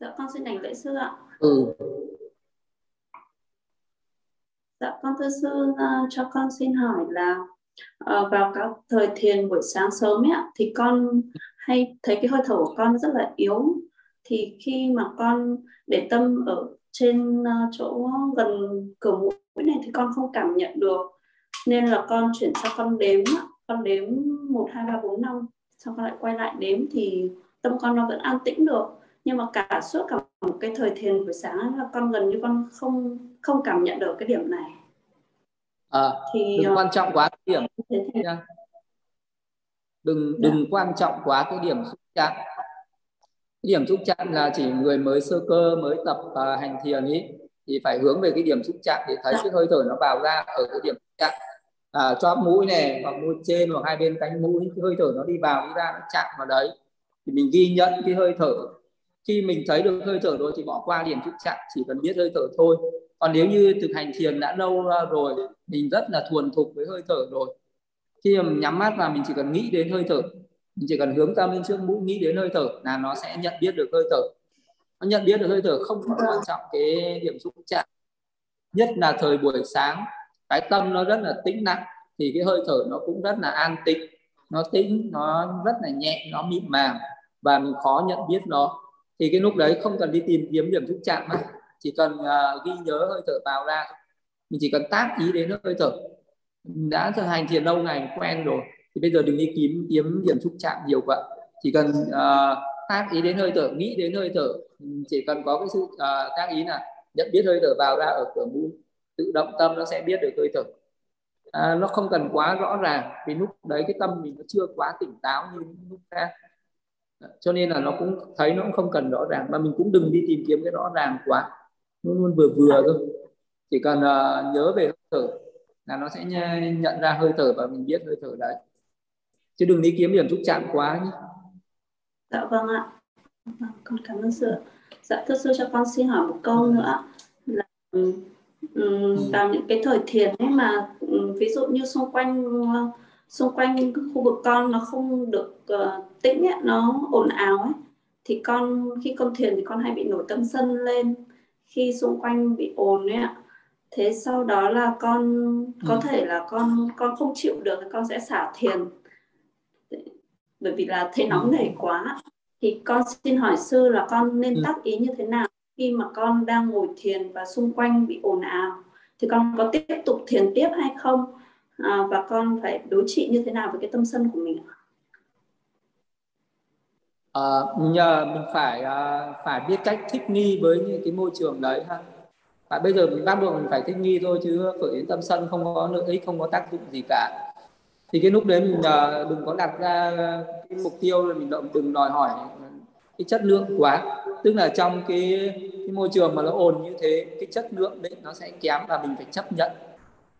Dạ con xin đảnh lễ sư ạ. Ừ. Dạ con thưa sư uh, cho con xin hỏi là uh, vào các thời thiền buổi sáng sớm ấy thì con hay thấy cái hơi thở của con rất là yếu thì khi mà con để tâm ở trên uh, chỗ gần cửa mũi này thì con không cảm nhận được nên là con chuyển sang con đếm con đếm một hai ba bốn năm xong con lại quay lại đếm thì tâm con nó vẫn an tĩnh được nhưng mà cả suốt cả một cái thời thiền buổi sáng là con gần như con không không cảm nhận được cái điểm này. À, thì đừng uh, quan trọng quá cái điểm nha. Đừng dạ. đừng quan trọng quá cái điểm xúc chạm. Cái điểm xúc chạm là chỉ người mới sơ cơ mới tập uh, hành thiền ý thì phải hướng về cái điểm xúc chạm để thấy dạ. cái hơi thở nó vào ra ở cái điểm xúc chạm. À, chóp mũi này hoặc mũi trên hoặc hai bên cánh mũi cái hơi thở nó đi vào đi ra nó chạm vào đấy. Thì mình ghi nhận cái hơi thở khi mình thấy được hơi thở rồi thì bỏ qua điểm xúc chạm chỉ cần biết hơi thở thôi. Còn nếu như thực hành thiền đã lâu rồi, mình rất là thuần thục với hơi thở rồi. Khi mà mình nhắm mắt vào, mình chỉ cần nghĩ đến hơi thở, mình chỉ cần hướng tâm lên trước mũi, nghĩ đến hơi thở là nó sẽ nhận biết được hơi thở. Nó nhận biết được hơi thở không quan trọng cái điểm xúc chạm, nhất là thời buổi sáng, cái tâm nó rất là tĩnh lặng thì cái hơi thở nó cũng rất là an tĩnh, nó tĩnh, nó rất là nhẹ, nó mịn màng và mình khó nhận biết nó thì cái lúc đấy không cần đi tìm kiếm điểm xúc chạm mà chỉ cần uh, ghi nhớ hơi thở vào ra. Mình chỉ cần tác ý đến hơi thở. Đã thực hành thiền lâu ngày quen rồi thì bây giờ đừng đi kiếm kiếm điểm xúc chạm nhiều vậy chỉ cần uh, tác ý đến hơi thở nghĩ đến hơi thở chỉ cần có cái sự uh, tác ý là nhận biết hơi thở vào ra ở cửa mũi tự động tâm nó sẽ biết được hơi thở. À, nó không cần quá rõ ràng vì lúc đấy cái tâm mình nó chưa quá tỉnh táo như lúc khác cho nên là nó cũng thấy nó cũng không cần rõ ràng mà mình cũng đừng đi tìm kiếm cái rõ ràng quá luôn luôn vừa vừa thôi. Chỉ cần uh, nhớ về hơi thở là nó sẽ nhận ra hơi thở và mình biết hơi thở đấy. Chứ đừng đi kiếm điểm xúc chạm quá nhé. Dạ vâng ạ. Vâng, con cảm ơn sư dạ thưa sư cho con xin hỏi một câu nữa. Là um, vào những cái thời thiền ấy mà um, ví dụ như xung quanh uh, xung quanh khu vực con nó không được uh, tĩnh ấy, nó ồn ào ấy thì con khi con thiền thì con hay bị nổi tâm sân lên khi xung quanh bị ồn ấy ạ. Thế sau đó là con có ừ. thể là con con không chịu được con sẽ xả thiền bởi vì là thấy nóng nảy quá. Thì con xin hỏi sư là con nên ừ. tác ý như thế nào khi mà con đang ngồi thiền và xung quanh bị ồn ào? Thì con có tiếp tục thiền tiếp hay không à, và con phải đối trị như thế nào với cái tâm sân của mình à, nhờ mình phải à, phải biết cách thích nghi với những cái môi trường đấy ha. Và bây giờ mình bắt buộc mình phải thích nghi thôi chứ khởi đến tâm sân không có lợi ích không có tác dụng gì cả. Thì cái lúc đấy mình à, đừng có đặt ra cái mục tiêu là mình đừng đòi hỏi cái chất lượng quá. Tức là trong cái, cái môi trường mà nó ồn như thế cái chất lượng đấy nó sẽ kém và mình phải chấp nhận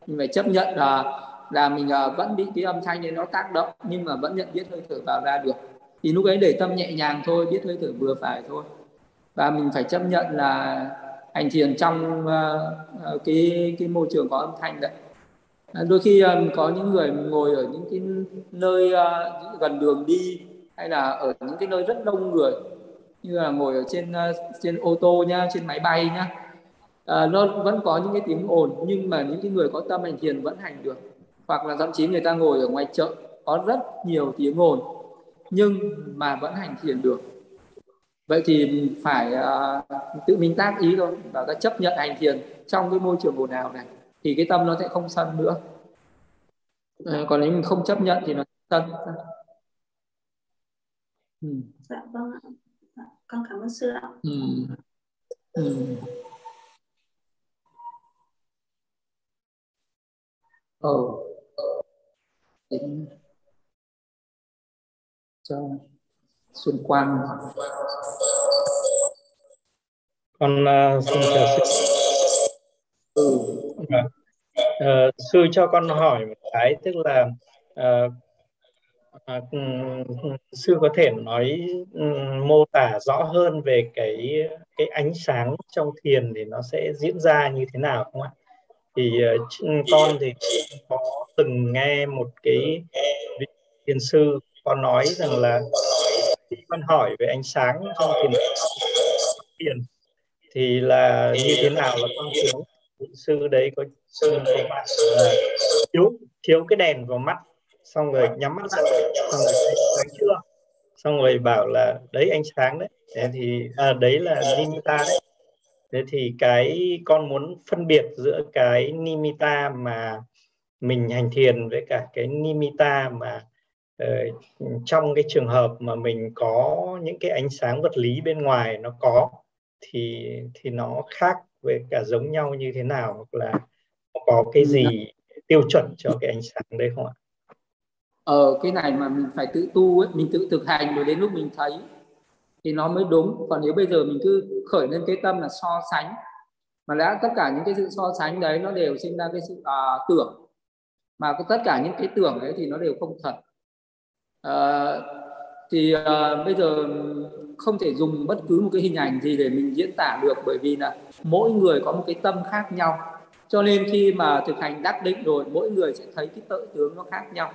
mình phải chấp nhận là là mình ờ, vẫn bị cái âm thanh đấy nó tác động nhưng mà vẫn nhận biết hơi thở vào ra được. Thì lúc ấy để tâm nhẹ nhàng thôi biết hơi thở vừa phải thôi. Và mình phải chấp nhận là hành thiền trong uh, cái cái môi trường có âm thanh đấy. Đôi khi um, có những người ngồi ở những cái nơi uh, gần đường đi hay là ở những cái nơi rất đông người như là ngồi ở trên uh, trên ô tô nhá trên máy bay nhá à, nó vẫn có những cái tiếng ồn nhưng mà những cái người có tâm hành thiền vẫn hành được hoặc là thậm chí người ta ngồi ở ngoài chợ có rất nhiều tiếng ồn nhưng mà vẫn hành thiền được vậy thì phải uh, tự mình tác ý thôi và ta chấp nhận hành thiền trong cái môi trường ồn ào này thì cái tâm nó sẽ không sân nữa à, còn nếu mình không chấp nhận thì nó sân ừ. dạ vâng ạ dạ, con cảm ơn sư ạ ừ. Ừ. ờ đến cho Xuân Quang con uh, xin chào sư ừ. uh, sư cho con hỏi một cái tức là uh, uh, sư có thể nói um, mô tả rõ hơn về cái cái ánh sáng trong thiền thì nó sẽ diễn ra như thế nào không ạ? Thì uh, con thì có từng nghe một cái thiền sư có nói rằng là khi con hỏi về ánh sáng trong thiền thiền thì là như thế nào là con thiếu? Sư đấy có sư có bạn là thiếu thiếu cái đèn vào mắt xong rồi nhắm mắt xong rồi thấy chưa? Xong rồi bảo là đấy ánh sáng đấy. Thế thì à, đấy là nimitta đấy thế thì cái con muốn phân biệt giữa cái nimitta mà mình hành thiền với cả cái nimitta mà uh, trong cái trường hợp mà mình có những cái ánh sáng vật lý bên ngoài nó có thì thì nó khác với cả giống nhau như thế nào hoặc là có cái gì tiêu chuẩn cho cái ánh sáng đấy không ạ? Ờ cái này mà mình phải tự tu ấy, mình tự thực hành rồi đến lúc mình thấy thì nó mới đúng. Còn nếu bây giờ mình cứ khởi lên cái tâm là so sánh mà đã tất cả những cái sự so sánh đấy nó đều sinh ra cái sự à, tưởng mà tất cả những cái tưởng đấy thì nó đều không thật. à, thì à, bây giờ không thể dùng bất cứ một cái hình ảnh gì để mình diễn tả được bởi vì là mỗi người có một cái tâm khác nhau cho nên khi mà thực hành đắc định rồi mỗi người sẽ thấy cái tự tướng nó khác nhau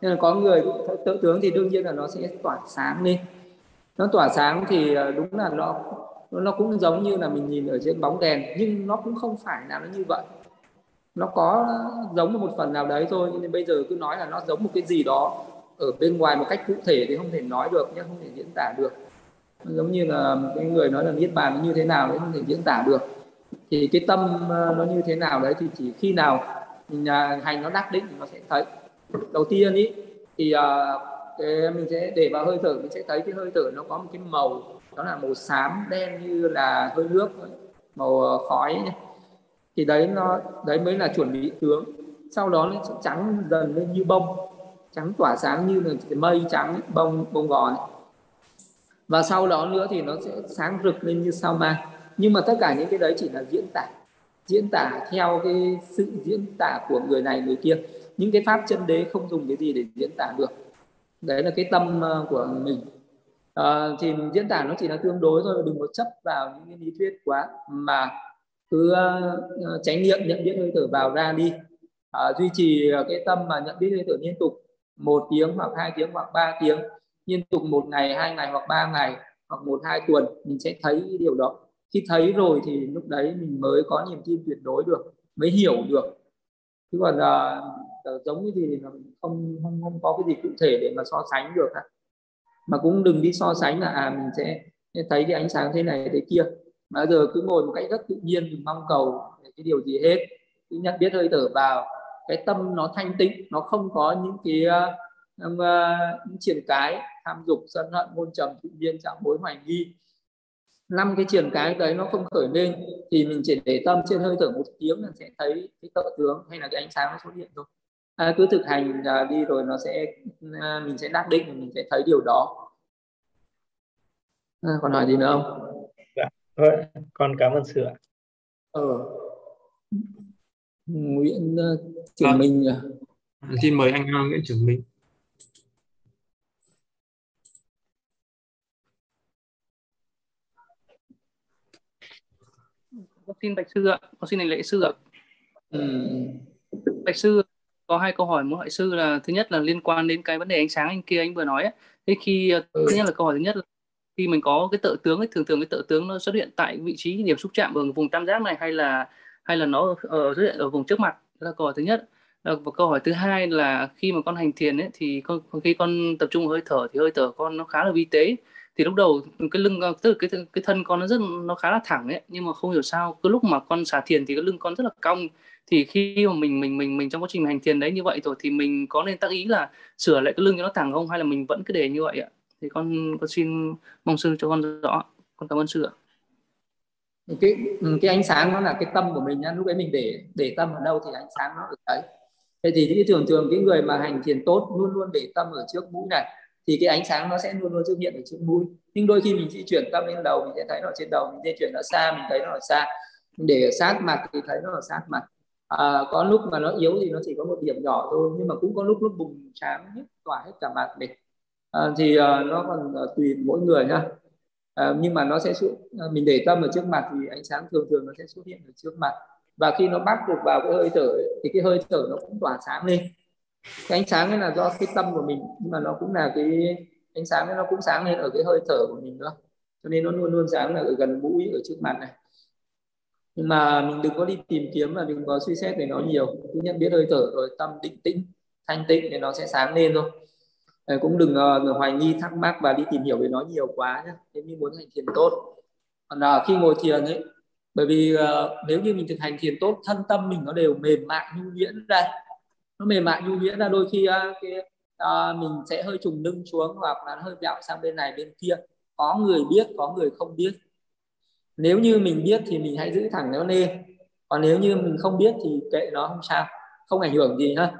nên là có người tự tướng thì đương nhiên là nó sẽ tỏa sáng lên nó tỏa sáng thì ờ, đúng là nó nó cũng giống như là mình nhìn ở trên bóng đèn nhưng nó cũng không phải là nó như vậy. Nó có giống một phần nào đấy thôi nên bây giờ cứ nói là nó giống một cái gì đó ở bên ngoài một cách cụ thể thì không thể nói được nhé không thể diễn tả được. Giống như là cái người nói là niết bàn nó như thế nào đấy không thể diễn tả được. Thì cái tâm ờ, nó như thế nào đấy thì chỉ khi nào mình hành nó đắc định thì nó sẽ thấy. Đầu tiên ý thì uh, cái mình sẽ để vào hơi thở, mình sẽ thấy cái hơi thở nó có một cái màu, đó là màu xám đen như là hơi nước màu ờ, khói ấy. thì đấy nó, đấy mới là chuẩn bị tướng. Sau đó nó sẽ trắng dần lên như bông, trắng tỏa sáng như là mây trắng bông bông gòn và sau đó nữa thì nó sẽ sáng rực lên như sao mai nhưng mà tất cả những cái đấy chỉ là diễn tả diễn tả theo cái sự diễn tả của người này, người kia. Những cái pháp chân đế không dùng cái gì để diễn tả được đấy là cái tâm ờ, của mình. À, thì diễn tả nó chỉ là tương đối thôi đừng có chấp vào những cái lý thuyết quá mà cứ ờ, uh, tránh niệm nhận biết hơi thở vào ra đi. À, duy trì cái tâm mà nhận biết hơi thở liên tục một tiếng hoặc hai tiếng hoặc ba tiếng liên tục một ngày hai ngày hoặc ba ngày hoặc một hai tuần mình sẽ thấy điều đó. Khi thấy rồi thì lúc đấy mình mới có niềm tin tuyệt đối được mới hiểu được. Chứ còn uh, giống như gì thì không không không có cái gì cụ thể để mà so sánh được mà cũng đừng đi so sánh là à mình sẽ thấy cái ánh sáng thế này thế kia. Mà giờ cứ ngồi một cách rất tự nhiên mình mong cầu cái điều gì hết. Cứ nhận biết hơi thở vào cái tâm nó thanh tịnh nó không có những cái uh, những triển cái tham dục sân hận môn trầm tự nhiên trạng bối hoài nghi. Năm cái triển cái đấy nó không khởi lên thì mình chỉ để tâm trên hơi thở một tiếng là sẽ thấy cái tự tướng hay là cái ánh sáng nó xuất hiện thôi à, cứ thực hành à, đi rồi nó sẽ à, mình sẽ đắc định mình sẽ thấy điều đó. À, còn hỏi gì nữa không? Dạ thôi con cảm ơn sự ạ. Ờ. Nguyễn uh, Trường à. Minh xin mời anh Nguyễn Trường Minh. Con xin bạch sư ạ. Con xin lễ sư ạ. Ừ. bạch sư có hai câu hỏi muốn hỏi sư là thứ nhất là liên quan đến cái vấn đề ánh sáng anh kia anh vừa nói ấy. thế khi ừ. thứ nhất là câu hỏi thứ nhất là khi mình có cái tự tướng ấy thường thường cái tự tướng nó xuất hiện tại vị trí điểm xúc chạm ở vùng tam giác này hay là hay là nó ở xuất hiện ở vùng trước mặt đó là câu hỏi thứ nhất và câu hỏi thứ hai là khi mà con hành thiền ấy thì con khi con tập trung hơi thở thì hơi thở con nó khá là vi tế thì lúc đầu cái lưng tức là cái cái thân con nó rất nó khá là thẳng ấy nhưng mà không hiểu sao cứ lúc mà con xả thiền thì cái lưng con rất là cong thì khi mà mình mình mình mình trong quá trình hành thiền đấy như vậy rồi thì mình có nên tác ý là sửa lại cái lưng cho nó thẳng không? Hay là mình vẫn cứ để như vậy ạ? Thì con con xin mong sư cho con rõ. Con cảm ơn sư ạ. Cái ừ, cái ánh sáng nó là cái tâm của mình nha lúc ấy mình để để tâm ở đâu thì ánh sáng nó ở đấy. Thế thì cái thường thường cái người mà hành thiền tốt luôn luôn để tâm ở trước mũi này, thì cái ánh sáng nó sẽ luôn luôn xuất hiện ở trước mũi. Nhưng đôi khi mình di chuyển tâm lên đầu, mình sẽ thấy nó ở trên đầu, mình di chuyển nó xa, mình thấy nó ở xa. Mình để ở sát mặt thì thấy nó ở sát mặt à, có lúc mà nó yếu thì nó chỉ có một điểm nhỏ thôi nhưng mà cũng có lúc nó bùng sáng hết tỏa hết cả mặt mình à, thì uh, nó còn uh, tùy mỗi người nhá. À, nhưng mà nó sẽ xuất, uh, mình để tâm ở trước mặt thì ánh sáng thường thường nó sẽ xuất hiện ở trước mặt. Và khi nó bắt được vào cái hơi thở thì cái hơi thở nó cũng tỏa sáng lên. Cái ánh sáng ấy là do cái tâm của mình nhưng mà nó cũng là cái ánh sáng ấy nó cũng sáng lên ở cái hơi thở của mình nữa. Cho nên nó luôn luôn sáng là ở gần mũi ở trước mặt này nhưng mà mình đừng có đi tìm kiếm và đừng có suy xét về nó nhiều. Cứ nhận biết hơi thở rồi tâm định tĩnh thanh tịnh thì nó sẽ sáng lên thôi. Ờ, cũng đừng ờ, đừng hoài nghi thắc mắc và đi tìm hiểu về nó nhiều quá nhé nếu như muốn hành thiền tốt. Còn uh, khi ngồi thiền ấy bởi vì uh, nếu như mình thực hành thiền tốt thân tâm mình nó đều mềm mại nhu nhuyễn ra nó mềm mại nhu nhuyễn ra đôi khi uh, cái, uh, mình sẽ hơi trùng lưng xuống hoặc là hơi vẹo sang bên này bên kia. Có người biết có người không biết nếu như mình biết thì mình hãy giữ thẳng nó lên. Còn nếu như mình không biết thì kệ nó không sao không ảnh hưởng gì hết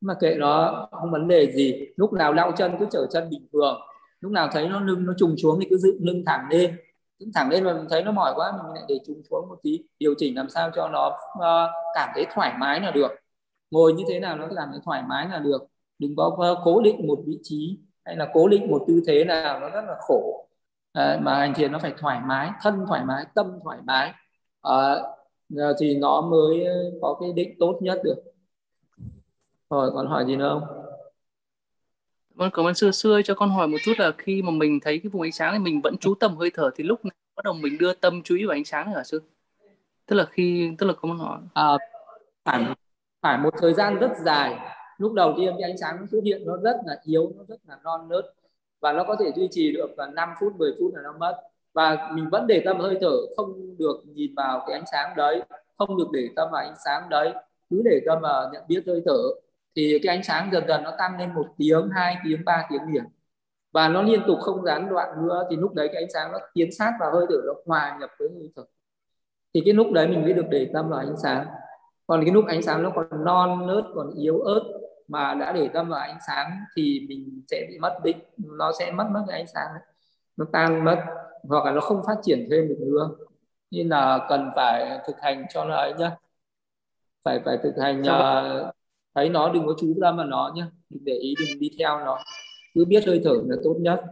mà kệ nó không vấn đề gì. Lúc nào đau chân cứ trở chân bình thường. Lúc nào thấy nó lưng nó trùng xuống thì cứ giữ lưng thẳng lên. Đứng thẳng lên mà mình thấy nó mỏi quá mình lại để trùng xuống một tí điều chỉnh làm sao cho nó uh, cảm thấy thoải mái là được. Ngồi như thế nào nó cảm thấy thoải mái là được. Đừng có cố định một vị trí hay là cố định một tư thế nào nó rất là khổ à, mà hành thiền nó phải thoải mái thân thoải mái tâm thoải mái. À, thì nó mới có cái định tốt nhất được. Rồi còn hỏi gì nữa không? Vâng, cảm ơn sư xưa cho con hỏi một chút là khi mà mình thấy cái vùng ánh sáng thì mình vẫn chú tâm hơi thở thì lúc nào bắt đầu mình đưa tâm chú ý vào ánh sáng hả sư? Tức là khi tức là con hỏi. À, phải phải một thời gian rất dài. Lúc đầu tiên cái ánh sáng nó xuất hiện nó rất là yếu nó rất là non nớt và nó có thể duy trì được và 5 phút 10 phút là nó mất. Và mình vẫn để tâm hơi thở, không được nhìn vào cái ánh sáng đấy, không được để tâm vào ánh sáng đấy. Cứ để tâm vào nhận biết hơi thở, thì cái ánh sáng dần dần nó tăng lên một tiếng, hai tiếng, ba tiếng liền. Và nó liên tục không gián đoạn nữa, thì lúc đấy cái ánh sáng nó tiến sát vào hơi thở, nó hòa nhập với hơi thở. Thì cái lúc đấy mình mới được để tâm vào ánh sáng. Còn cái lúc ánh sáng nó còn non, nớt, còn yếu ớt mà đã để tâm vào ánh sáng thì mình sẽ bị mất định nó sẽ mất mất cái ánh sáng nó tan mất hoặc là nó không phát triển thêm được nữa. Nên là cần phải thực hành cho nó ấy nhá. Phải phải thực hành uh, thấy nó đừng có chú tâm vào nó nhé đừng để ý đừng đi theo nó. Cứ biết hơi thở là tốt nhất.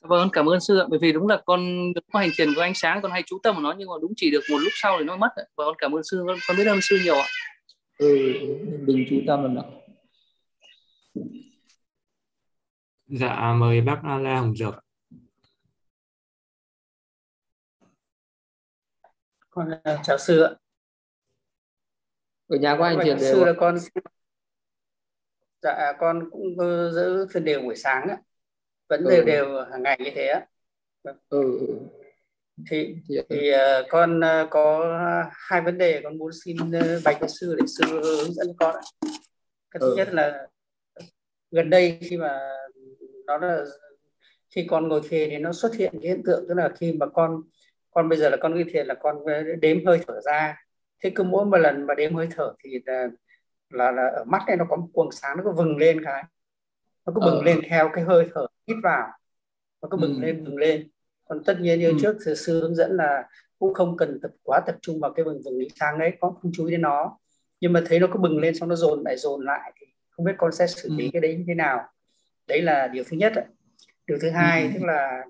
Vâng cảm ơn sư ạ. Bởi vì đúng là con được có hành thiền có ánh sáng con hay chú tâm vào nó nhưng mà đúng chỉ được một lúc sau thì nó mất và con cảm ơn sư con, con biết ơn sư nhiều ạ ừ đừng chú tâm vào nó dạ mời bác Lê Hồng Dược con chào sư ạ ở nhà có anh thiền đều là con dạ con cũng giữ phiên đều buổi sáng á vẫn ừ. đều đều hàng ngày như thế á vâng. ừ. Thì thì uh, con uh, có hai vấn đề con muốn xin uh, bạch sư để sư hướng dẫn con cái thứ ừ. nhất là gần đây khi mà nó là khi con ngồi thiền thì nó xuất hiện cái hiện tượng tức là khi mà con con bây giờ là con ghi thiền là con đếm hơi thở ra thế cứ mỗi một lần mà đếm hơi thở thì là là, là ở mắt này nó có một quầng sáng nó có vừng lên cái nó cứ bừng ờ. lên theo cái hơi thở hít vào nó cứ bừng ừ. lên bừng lên còn tất nhiên như ừ. trước thì sư hướng dẫn là cũng không cần tập quá tập trung vào cái vừng vừng ánh sáng đấy có không chú ý đến nó nhưng mà thấy nó cứ bừng lên xong nó dồn lại dồn lại thì không biết con sẽ xử lý ừ. cái đấy như thế nào đấy là điều thứ nhất điều thứ hai ừ. tức là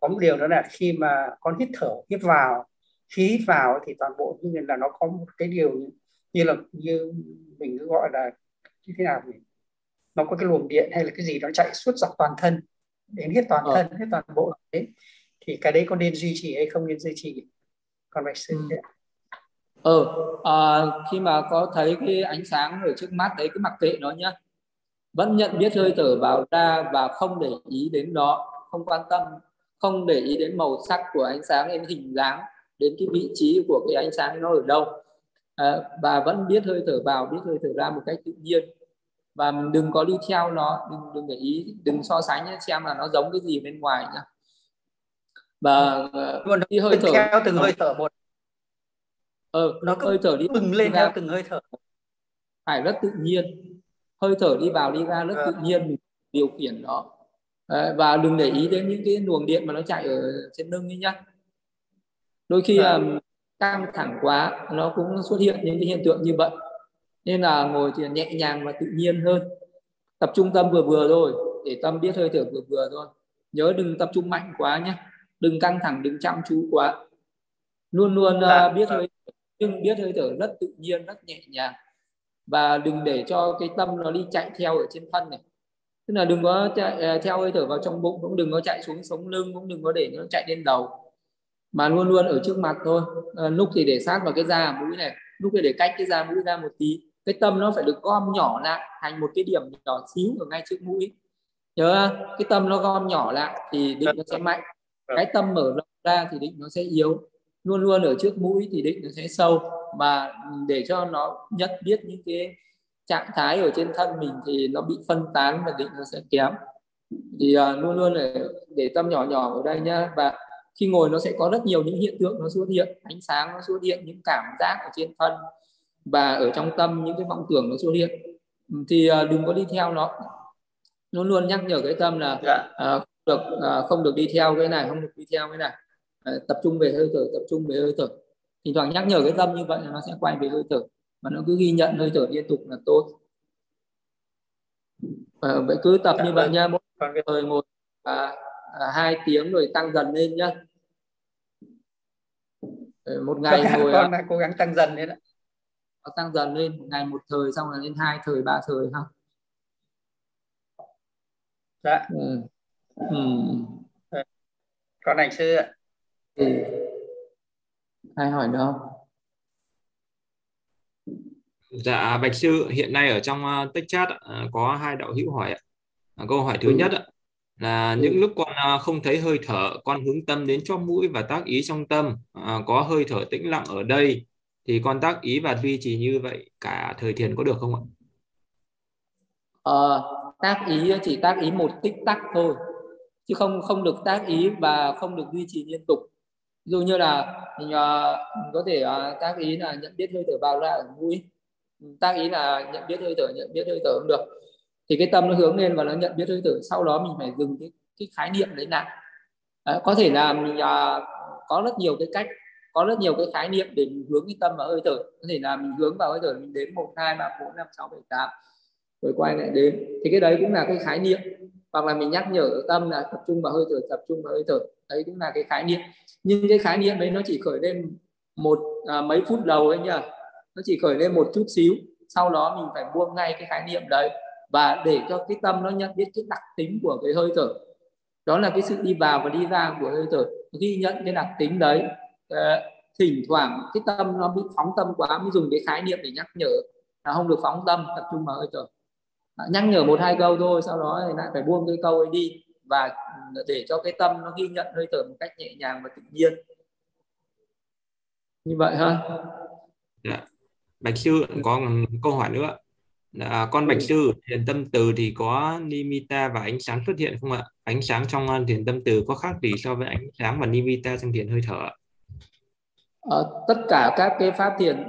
có một điều đó là khi mà con hít thở hít vào khi hít vào thì toàn bộ như là nó có một cái điều như, là như mình cứ gọi là như thế nào nhỉ nó có cái luồng điện hay là cái gì nó chạy suốt dọc toàn thân đến hết toàn ờ. thân hết toàn bộ đấy thì cái đấy có nên duy trì hay không nên duy trì? Còn bạch sư ừ. ờ à, khi mà có thấy cái ánh sáng ở trước mắt đấy cứ mặc kệ nó nhá. Vẫn nhận biết hơi thở vào ra và không để ý đến đó không quan tâm không để ý đến màu sắc của ánh sáng đến hình dáng đến cái vị trí của cái ánh sáng nó ở đâu. À, và vẫn biết hơi thở vào biết hơi thở ra một cách tự nhiên. Và đừng có đi theo nó đừng đừng để ý đừng so sánh xem là nó giống cái gì bên ngoài nhá và Luôn đi hơi thở. theo từng hơi thở một. Ờ nó cứ hơi thở đi. bừng lên theo từng hơi thở. Phải rất tự nhiên. Hơi thở đi vào đi ra rất tự vâng. nhiên mình điều khiển nó. Và đừng để ý đến những cái luồng điện mà nó chạy ở trên lưng đi nhá. Đôi khi là căng thẳng quá nó cũng xuất hiện những cái hiện tượng như vậy. Nên là ngồi thì nhẹ nhàng và tự nhiên hơn. Tập trung tâm vừa vừa thôi để tâm biết hơi thở vừa vừa thôi. Nhớ đừng tập trung mạnh quá nhé đừng căng thẳng đừng chăm chú quá. Luôn luôn uh, biết hơi nhưng biết hơi thở rất tự nhiên rất nhẹ nhàng. Và đừng để cho cái tâm nó đi chạy theo ở trên thân này. Tức là đừng có chạy, à, theo hơi thở vào trong bụng cũng đừng có chạy xuống sống lưng cũng đừng có để nó chạy lên đầu. Mà luôn luôn ở trước mặt thôi. À, lúc thì để sát vào cái da mũi này lúc thì để cách cái da mũi ra một tí. Cái tâm nó phải được gom nhỏ lại thành một cái điểm nhỏ xíu ở ngay trước mũi. Nhớ cái tâm nó gom nhỏ lại thì định nó sẽ mạnh cái tâm mở rộng ra thì định nó sẽ yếu. Luôn luôn ở trước mũi thì định nó sẽ sâu. Và để cho nó nhận biết những cái trạng thái ở trên thân mình thì nó bị phân tán và định nó sẽ kém. Thì uh, luôn luôn để, để tâm nhỏ nhỏ ở đây nhá. Và khi ngồi nó sẽ có rất nhiều những hiện tượng nó xuất hiện ánh sáng nó xuất hiện những cảm giác ở trên thân và ở trong tâm những cái vọng tưởng nó xuất hiện. Thì uh, đừng có đi theo nó. Luôn luôn nhắc nhở cái tâm là uh, được uh, không được đi theo cái này không được đi theo cái này. Uh, tập trung về hơi thở tập trung về hơi thở. Thỉnh thoảng nhắc nhở cái tâm như vậy là nó sẽ quay về hơi thở và nó cứ ghi nhận hơi thở liên tục là tốt. À, vậy cứ tập như vậy nha mỗi thời ngồi à, à, hai tiếng rồi tăng dần lên nhá. Một ngày con, ngồi con đã cố gắng tăng dần lên đó tăng dần lên một ngày một thời xong là lên hai thời ba thời ha. Dạ. Ừ. Ừ. con ảnh sư ạ ừ. ai hỏi đâu Dạ Bạch sư hiện nay ở trong uh, text chat uh, có hai đạo hữu hỏi ạ. Uh, câu hỏi thứ ừ. nhất uh, là ừ. những lúc con uh, không thấy hơi thở, con hướng tâm đến cho mũi và tác ý trong tâm, uh, có hơi thở tĩnh lặng ở đây thì con tác ý và duy trì như vậy cả thời thiền có được không ạ? Ờ, tác ý chỉ tác ý một tích tắc thôi chứ không không được tác ý và không được duy trì liên tục. Ví dụ như là mình, uh, mình có thể uh, tác ý là nhận biết hơi thở vào ra ở mũi. Tác ý là nhận biết hơi thở nhận biết hơi thở không được. Thì cái tâm nó hướng lên và nó nhận biết hơi thở sau đó mình phải dừng cái, cái khái niệm đấy lại. À, có thể là mình à, có rất nhiều cái cách có rất nhiều cái khái niệm để mình hướng cái tâm vào hơi thở. Có thể là mình hướng vào hơi thở mình đến một hai ba bốn năm sáu bảy tám rồi quay lại đến thì cái đấy cũng là cái khái niệm hoặc là mình nhắc nhở tâm là tập trung vào hơi thở tập trung vào hơi thở. Đấy cũng là cái khái niệm. Nhưng cái khái niệm đấy nó chỉ khởi lên một à, mấy phút đầu ấy nhá nó chỉ khởi lên một chút xíu. Sau đó mình phải buông ngay cái khái niệm đấy và để cho cái tâm nó nhận biết cái đặc tính của cái hơi thở. Đó là cái sự đi vào và đi ra của hơi thở. Ghi nhận cái đặc tính đấy ờ, thỉnh thoảng cái tâm nó bị phóng tâm quá mới dùng cái khái niệm để nhắc nhở là không được phóng tâm tập trung vào hơi thở nhắc nhở một hai câu thôi sau đó thì lại phải buông cái câu ấy đi và để cho cái tâm nó ghi nhận hơi thở một cách nhẹ nhàng và tự nhiên như vậy ha dạ. Bạch sư có một câu hỏi nữa là con Bạch ừ. sư thiền tâm từ thì có nimitta và ánh sáng xuất hiện không ạ? Ánh sáng trong thiền tâm từ có khác gì so với ánh sáng và nimitta trong thiền hơi thở? À, tất cả các cái pháp thiền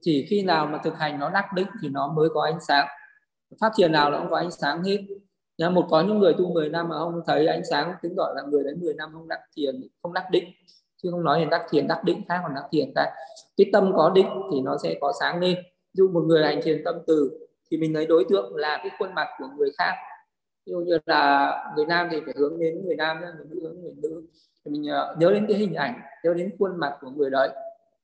chỉ khi nào mà thực hành nó đắc định thì nó mới có ánh sáng pháp thiền nào nó cũng có ánh sáng hết. Nha, một có những người tu 10 năm mà không thấy ánh sáng tính gọi là người đến 10 năm không đắc thiền không đắc định. Chứ không nói là đắc thiền đắc định khác còn đắc thiền khác. Cái tâm có định thì nó sẽ có sáng lên. Dụ một người hành thiền tâm từ thì mình lấy đối tượng là cái khuôn mặt của người khác. Ví dụ như là người nam thì phải hướng đến người nam người nữ hướng người nữ. Thì mình ờ, nhớ đến cái hình ảnh nhớ đến khuôn mặt của người đấy.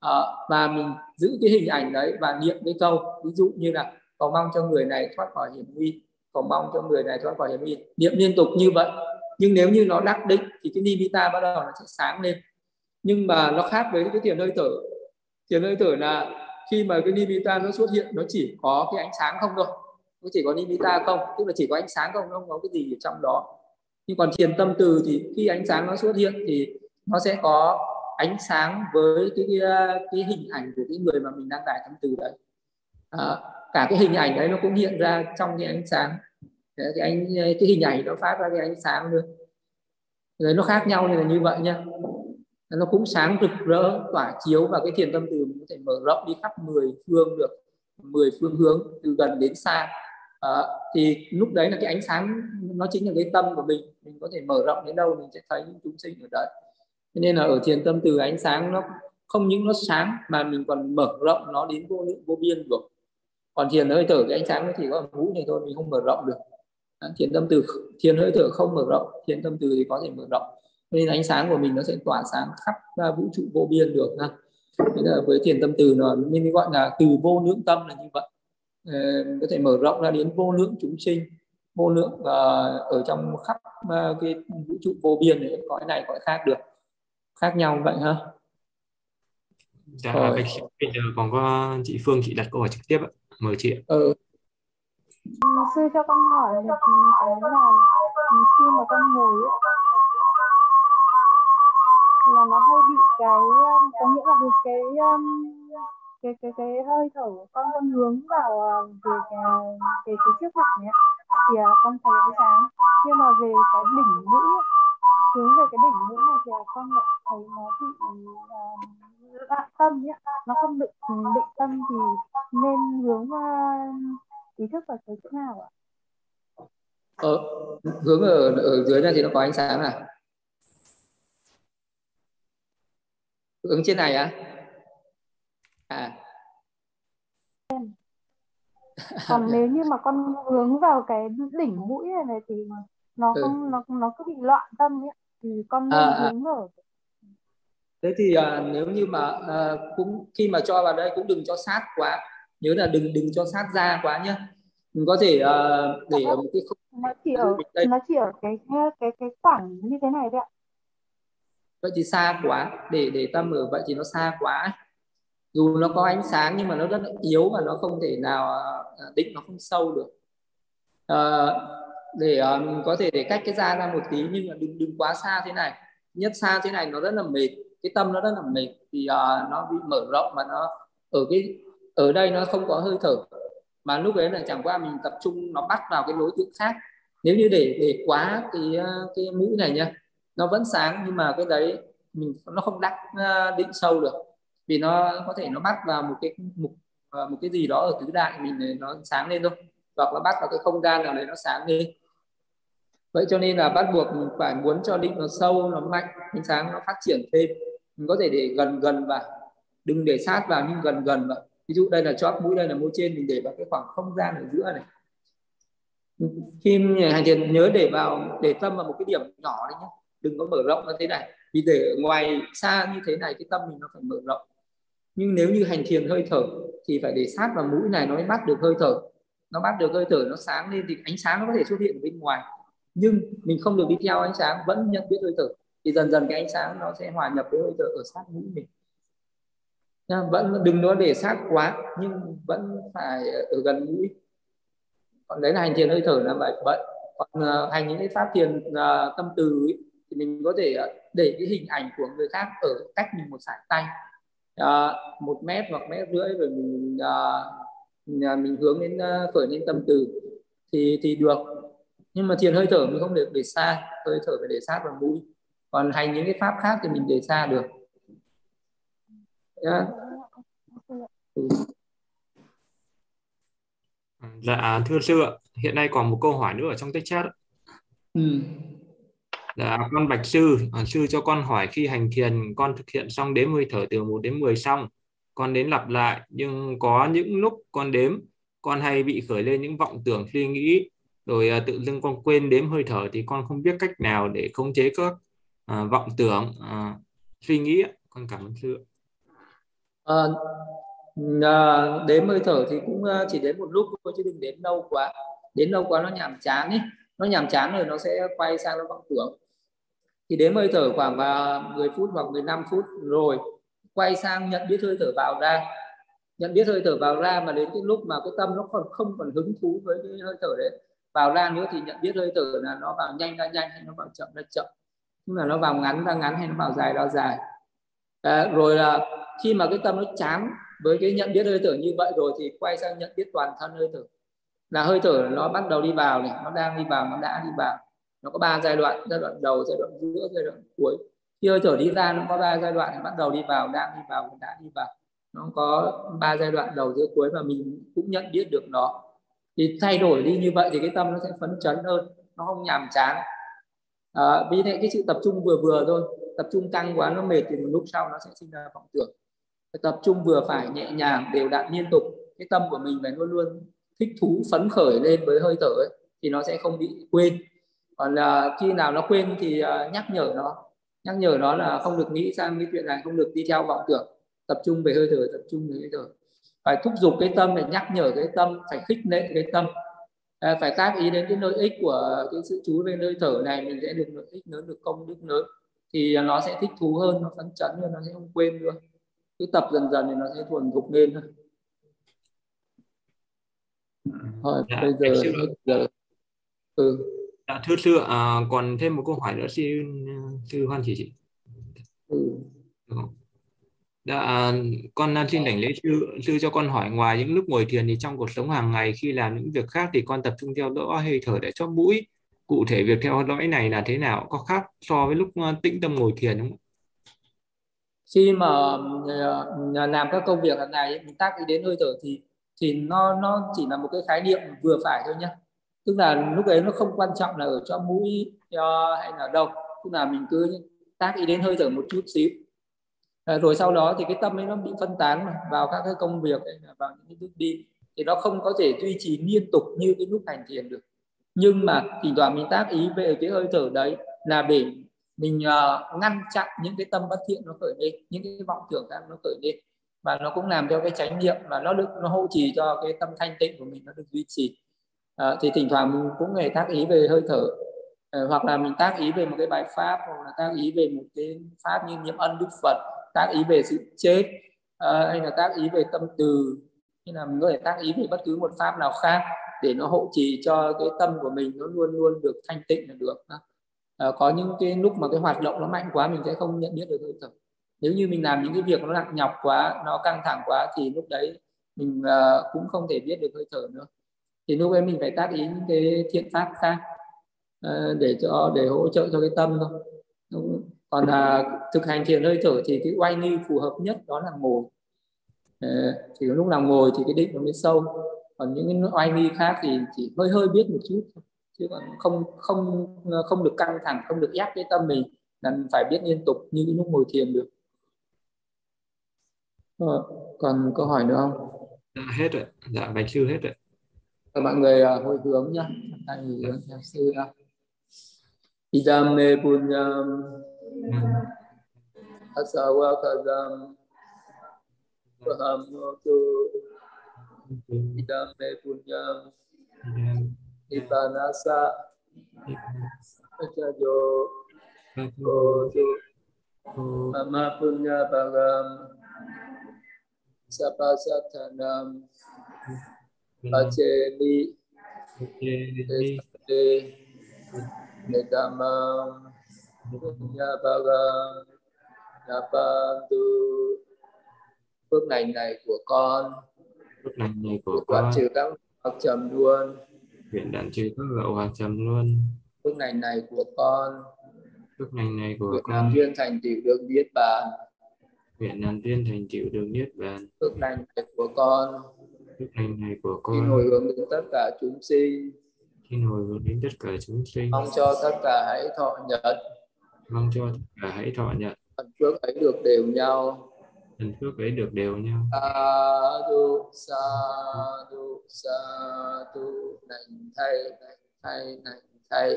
À, và mình giữ cái hình ảnh đấy và niệm cái câu. Ví dụ như là cầu mong cho người này thoát khỏi hiểm nguy. Cầu mong cho người này thoát khỏi hiểm nguy. Niệm liên tục như vậy. Nhưng nếu như nó đắc định thì cái nimitta bắt đầu nó sẽ sáng lên. Nhưng mà nó khác với cái tiền hơi thở. Tiền hơi thở là khi mà cái nimitta nó xuất hiện nó chỉ có cái ánh sáng không thôi. Nó chỉ có nimitta không tức là chỉ có ánh sáng không không có cái gì ở trong đó. Nhưng còn thiền tâm từ thì khi ánh sáng nó xuất hiện thì nó sẽ có ánh sáng với cái cái, cái hình ảnh của cái người mà mình đang đại tâm từ đấy. À, cả cái hình ảnh đấy nó cũng hiện ra trong cái ánh sáng. Cái ánh cái hình ảnh nó phát ra cái ánh sáng nữa rồi nó khác nhau như là như vậy nha nó cũng sáng rực rỡ tỏa chiếu và cái thiền tâm từ có thể mở rộng đi khắp 10 phương được 10 phương hướng từ gần đến xa. À, thì lúc đấy là cái ánh sáng nó chính là cái tâm của mình. Mình có thể mở rộng đến đâu mình sẽ thấy những chúng sinh ở đấy. Nên là ở thiền tâm từ ánh sáng nó không những nó sáng mà mình còn mở rộng nó đến vô lượng vô biên được còn thiền hơi thở cái ánh sáng nó chỉ có mũi này thôi mình không mở rộng được. Thiền tâm từ thiền hơi thở không mở rộng thiền tâm từ thì có thể mở rộng. Nên ánh sáng của mình nó sẽ tỏa sáng khắp ra vũ trụ vô biên được ha. Nên là với thiền tâm từ nó nên gọi là từ vô lượng tâm là như vậy. Ờ, có thể mở rộng ra đến vô lượng chúng sinh vô lượng uh, ở trong khắp uh, cái vũ trụ vô biên này cõi này cõi khác được. Khác nhau vậy ha. Dạ bây giờ còn có chị Phương chị đặt câu hỏi trực tiếp ạ mời chị ạ. Ừ. sư cho con hỏi là cái là khi mà con ngồi là nó hay bị cái có nghĩa là vì cái cái cái cái hơi thở của con con hướng vào về cái về cái trước mặt nhé thì con thấy ánh sáng. Nhưng mà về cái đỉnh mũi hướng về cái đỉnh mũi này thì con lại thấy nó bị uh, loạn tâm nhé nó không định định tâm thì vào cái chỗ nào ạ ờ, hướng ở ở dưới này thì nó có ánh sáng à hướng trên này á à? à còn nếu như mà con hướng vào cái đỉnh mũi này, này thì nó ừ. không nó nó cứ bị loạn tâm ấy thì con nên à, à. hướng ở thế thì à, nếu như mà à, cũng khi mà cho vào đây cũng đừng cho sát quá nhớ là đừng đừng cho sát ra quá nhé mình có thể à, để ở một cái không nó chỉ ở đây. nó chỉ ở cái cái cái khoảng như thế này đấy ạ. Vậy thì xa quá để để tâm ở vậy thì nó xa quá. Dù nó có ánh sáng nhưng mà nó rất là yếu và nó không thể nào à, định nó không sâu được. À, để um, có thể để cách cái da ra một tí nhưng mà đừng đừng quá xa thế này. Nhất xa thế này nó rất là mệt cái tâm nó rất là mệt thì uh, nó bị mở rộng mà nó ở cái ở đây nó không có hơi thở mà lúc đấy là chẳng qua mình tập trung nó bắt vào cái đối tượng khác. Nếu như để để quá cái ờ, cái mũi này nha nó vẫn sáng nhưng mà cái đấy mình, nó không đắc ờ, định sâu được. Vì nó có thể nó bắt vào một cái mục ờ, một cái gì đó ở tứ đại mình nó sáng lên thôi. Hoặc là bắt vào cái không gian nào đấy nó sáng lên. Vậy cho nên là bắt buộc mình phải muốn cho định nó sâu, nó mạnh, ánh sáng nó phát triển thêm. Mình có thể để gần gần vào, đừng để sát vào nhưng gần gần vào ví dụ đây là chóp mũi, đây là mũi trên, mình để vào cái khoảng không gian ở giữa này. Khi hành thiền nhớ để vào, để tâm vào một cái điểm nhỏ đấy nhé. Đừng có mở rộng như thế này. Vì để ngoài xa như thế này, cái tâm mình nó phải mở rộng. Nhưng nếu như hành thiền hơi thở, thì phải để sát vào mũi này, nó mới bắt được hơi thở. Nó bắt được hơi thở, nó sáng lên thì ánh sáng nó có thể xuất hiện ở bên ngoài. Nhưng mình không được đi theo ánh sáng, vẫn nhận biết hơi thở. Thì dần dần cái ánh sáng nó sẽ hòa nhập với hơi thở ở sát mũi mình vẫn đừng nói để sát quá nhưng vẫn phải ở gần mũi. Còn đấy là hành thiền hơi thở là vậy vậy. Còn uh, hành những cái pháp thiền uh, tâm từ ấy, thì mình có thể uh, để cái hình ảnh của người khác ở cách mình một sải tay. Uh, một mét hoặc mét rưỡi rồi mình uh, mình hướng đến uh, khởi lên tâm từ thì thì được. Nhưng mà thiền hơi thở mình không được để xa hơi thở phải để sát vào mũi. Còn hành những cái pháp khác thì mình để xa được yeah. Dạ thưa sư ạ, hiện nay còn một câu hỏi nữa ở trong text chat. Ừ. Dạ con bạch sư, à, sư cho con hỏi khi hành thiền con thực hiện xong đếm hơi thở từ 1 đến 10 xong, con đến lặp lại nhưng có những lúc con đếm con hay bị khởi lên những vọng tưởng suy nghĩ rồi à, tự dưng con quên đếm hơi thở thì con không biết cách nào để khống chế các à, vọng tưởng à, suy nghĩ con cảm ơn sư à, à, đếm hơi thở thì cũng ờ, chỉ đến một lúc thôi chứ đừng đến lâu quá. Đến lâu quá nó nhàm chán ấy. Nó nhàm chán rồi nó sẽ quay sang nó vọng tưởng. Thì đếm hơi thở khoảng 10 phút hoặc 15 phút rồi quay sang nhận biết hơi thở vào ra. Nhận biết hơi thở vào ra mà đến cái lúc mà cái tâm nó còn không còn hứng thú với cái hơi thở đấy vào ra nữa thì nhận biết hơi thở là nó vào nhanh ra nhanh hay nó vào chậm ra chậm. Tức là nó vào ngắn ra ngắn hay nó vào dài ra dài. À, rồi là khi mà cái tâm nó chán với cái nhận biết hơi thở như vậy rồi thì quay sang nhận biết toàn thân hơi thở. Là hơi thở nó bắt đầu đi vào này nó đang đi vào nó đã đi vào. Nó có ba giai đoạn giai đoạn đầu giai đoạn giữa giai đoạn cuối. Khi hơi thở đi ra nó có ba giai đoạn bắt đầu đi vào đang đi vào đã đi vào. Nó có ba giai đoạn đầu giữa cuối và mình cũng nhận biết được nó. Thì thay đổi đi như vậy thì cái tâm nó sẽ phấn chấn hơn nó không nhàm chán. À, vì thế cái sự tập trung vừa vừa thôi. Tập trung căng quá nó mệt thì một lúc sau nó sẽ sinh ra vọng tưởng phải tập trung vừa phải nhẹ nhàng đều đặn liên tục. Cái tâm của mình phải luôn luôn thích thú phấn khởi lên với hơi thở ấy, thì nó sẽ không bị quên. Còn là khi nào nó quên thì à, nhắc nhở nó. Nhắc nhở nó là không được nghĩ sang cái chuyện này không được đi theo vọng tưởng. Tập trung về hơi thở tập trung về hơi thở. Phải thúc giục cái tâm để nhắc nhở cái tâm phải khích lệ cái tâm. À, phải tác ý đến cái lợi ích của cái sự chú về nơi thở này mình sẽ được lợi ích lớn được công đức lớn. Thì nó sẽ thích thú hơn nó phấn chấn hơn nó sẽ không quên nữa cứ tập dần dần thì nó sẽ thuần thục lên thôi. Thôi dạ, bây giờ hết giờ ừ. dạ, thưa sư à, còn thêm một câu hỏi nữa xin sư hoan chỉ chị. Ừ. Dạ, con xin đảnh lễ sư sư cho con hỏi ngoài những lúc ngồi thiền thì trong cuộc sống hàng ngày khi làm những việc khác thì con tập trung theo dõi hơi thở để cho mũi. Cụ thể việc theo dõi này là thế nào có khác so với lúc ờ, tĩnh tâm ngồi thiền không khi mà ờ, ờ, làm các công việc này mình tác ý đến hơi thở thì thì nó nó chỉ là một cái khái niệm vừa phải thôi nhé tức là lúc ấy nó không quan trọng là ở cho mũi cho hay là đâu. Tức là mình cứ tác ý đến hơi thở một chút xíu. À, rồi sau đó thì cái tâm ấy nó bị phân tán vào các cái công việc hay là vào những cái bước đi. Thì nó không có thể duy trì liên tục như cái lúc hành thiền được. Nhưng mà thỉnh thoảng mình tác ý về cái hơi thở đấy là để mình uh, ngăn chặn những cái tâm bất thiện nó khởi lên những cái vọng tưởng khác nó khởi lên. Và nó cũng làm cho cái chánh niệm và nó được nó hỗ trì cho cái tâm thanh tịnh của mình nó được duy trì. Uh, thì thỉnh thoảng mình cũng hề tác ý về hơi thở. Uh, hoặc là mình tác ý về một cái bài pháp hoặc là tác ý về một cái pháp như niệm ân đức phật tác ý về sự chết uh, hay là tác ý về tâm từ. Hay là mình có thể tác ý về bất cứ một pháp nào khác để nó hỗ trì cho cái tâm của mình nó luôn luôn được thanh tịnh là được Ờ, có những cái lúc mà cái hoạt động nó mạnh quá mình sẽ không nhận biết được hơi thở. Nếu như mình làm những cái việc nó nặng nhọc quá nó căng thẳng quá thì lúc đấy mình uh, cũng không thể biết được hơi thở nữa. Thì lúc ấy mình phải tác ý những cái thiện pháp khác uh, để cho để hỗ trợ cho cái tâm thôi. Còn là thực hành thiền hơi thở thì cái oai nghi phù hợp nhất đó là ngồi. Uh, thì lúc nào ngồi thì cái định nó mới sâu. Còn những cái oai nghi khác thì chỉ hơi hơi biết một chút chứ còn không không không được căng thẳng không được ép cái tâm mình là phải biết liên tục như lúc ngồi thiền được Ờ, còn câu hỏi nữa không? Dạ, hết rồi. Dạ, bạch sư hết rồi. Và mọi người uh, hồi hướng nhá. Hai hồi hướng theo sư nhá. Idame punyam asawa kadam Vahamotu Idame punyam Ibanasa Ajayo Otu Mama punya bagam. Sapasatanam Pacheli Pacheli Nedamam. Nyabagam Nyabantu Phước lành này của con. Phước lành này của con Quán trừ các hoặc trầm luôn Nguyện đoạn trừ các lậu hoặc trầm luôn Phước lành này của con Phước lành này của con duyên thành tựu được biết bàn Nguyện nhân viên thành tựu được niết bàn. Phước lành của con. Phước lành này của con. Xin hồi hướng đến tất cả chúng sinh. Xin hồi hướng đến tất cả chúng sinh. Mong cho tất cả hãy thọ nhận. Mong cho tất cả hãy thọ nhận. Phước ấy được đều nhau hình phước ấy được đều nhau. Sa du sa du sa du nành thay nành thay nành thay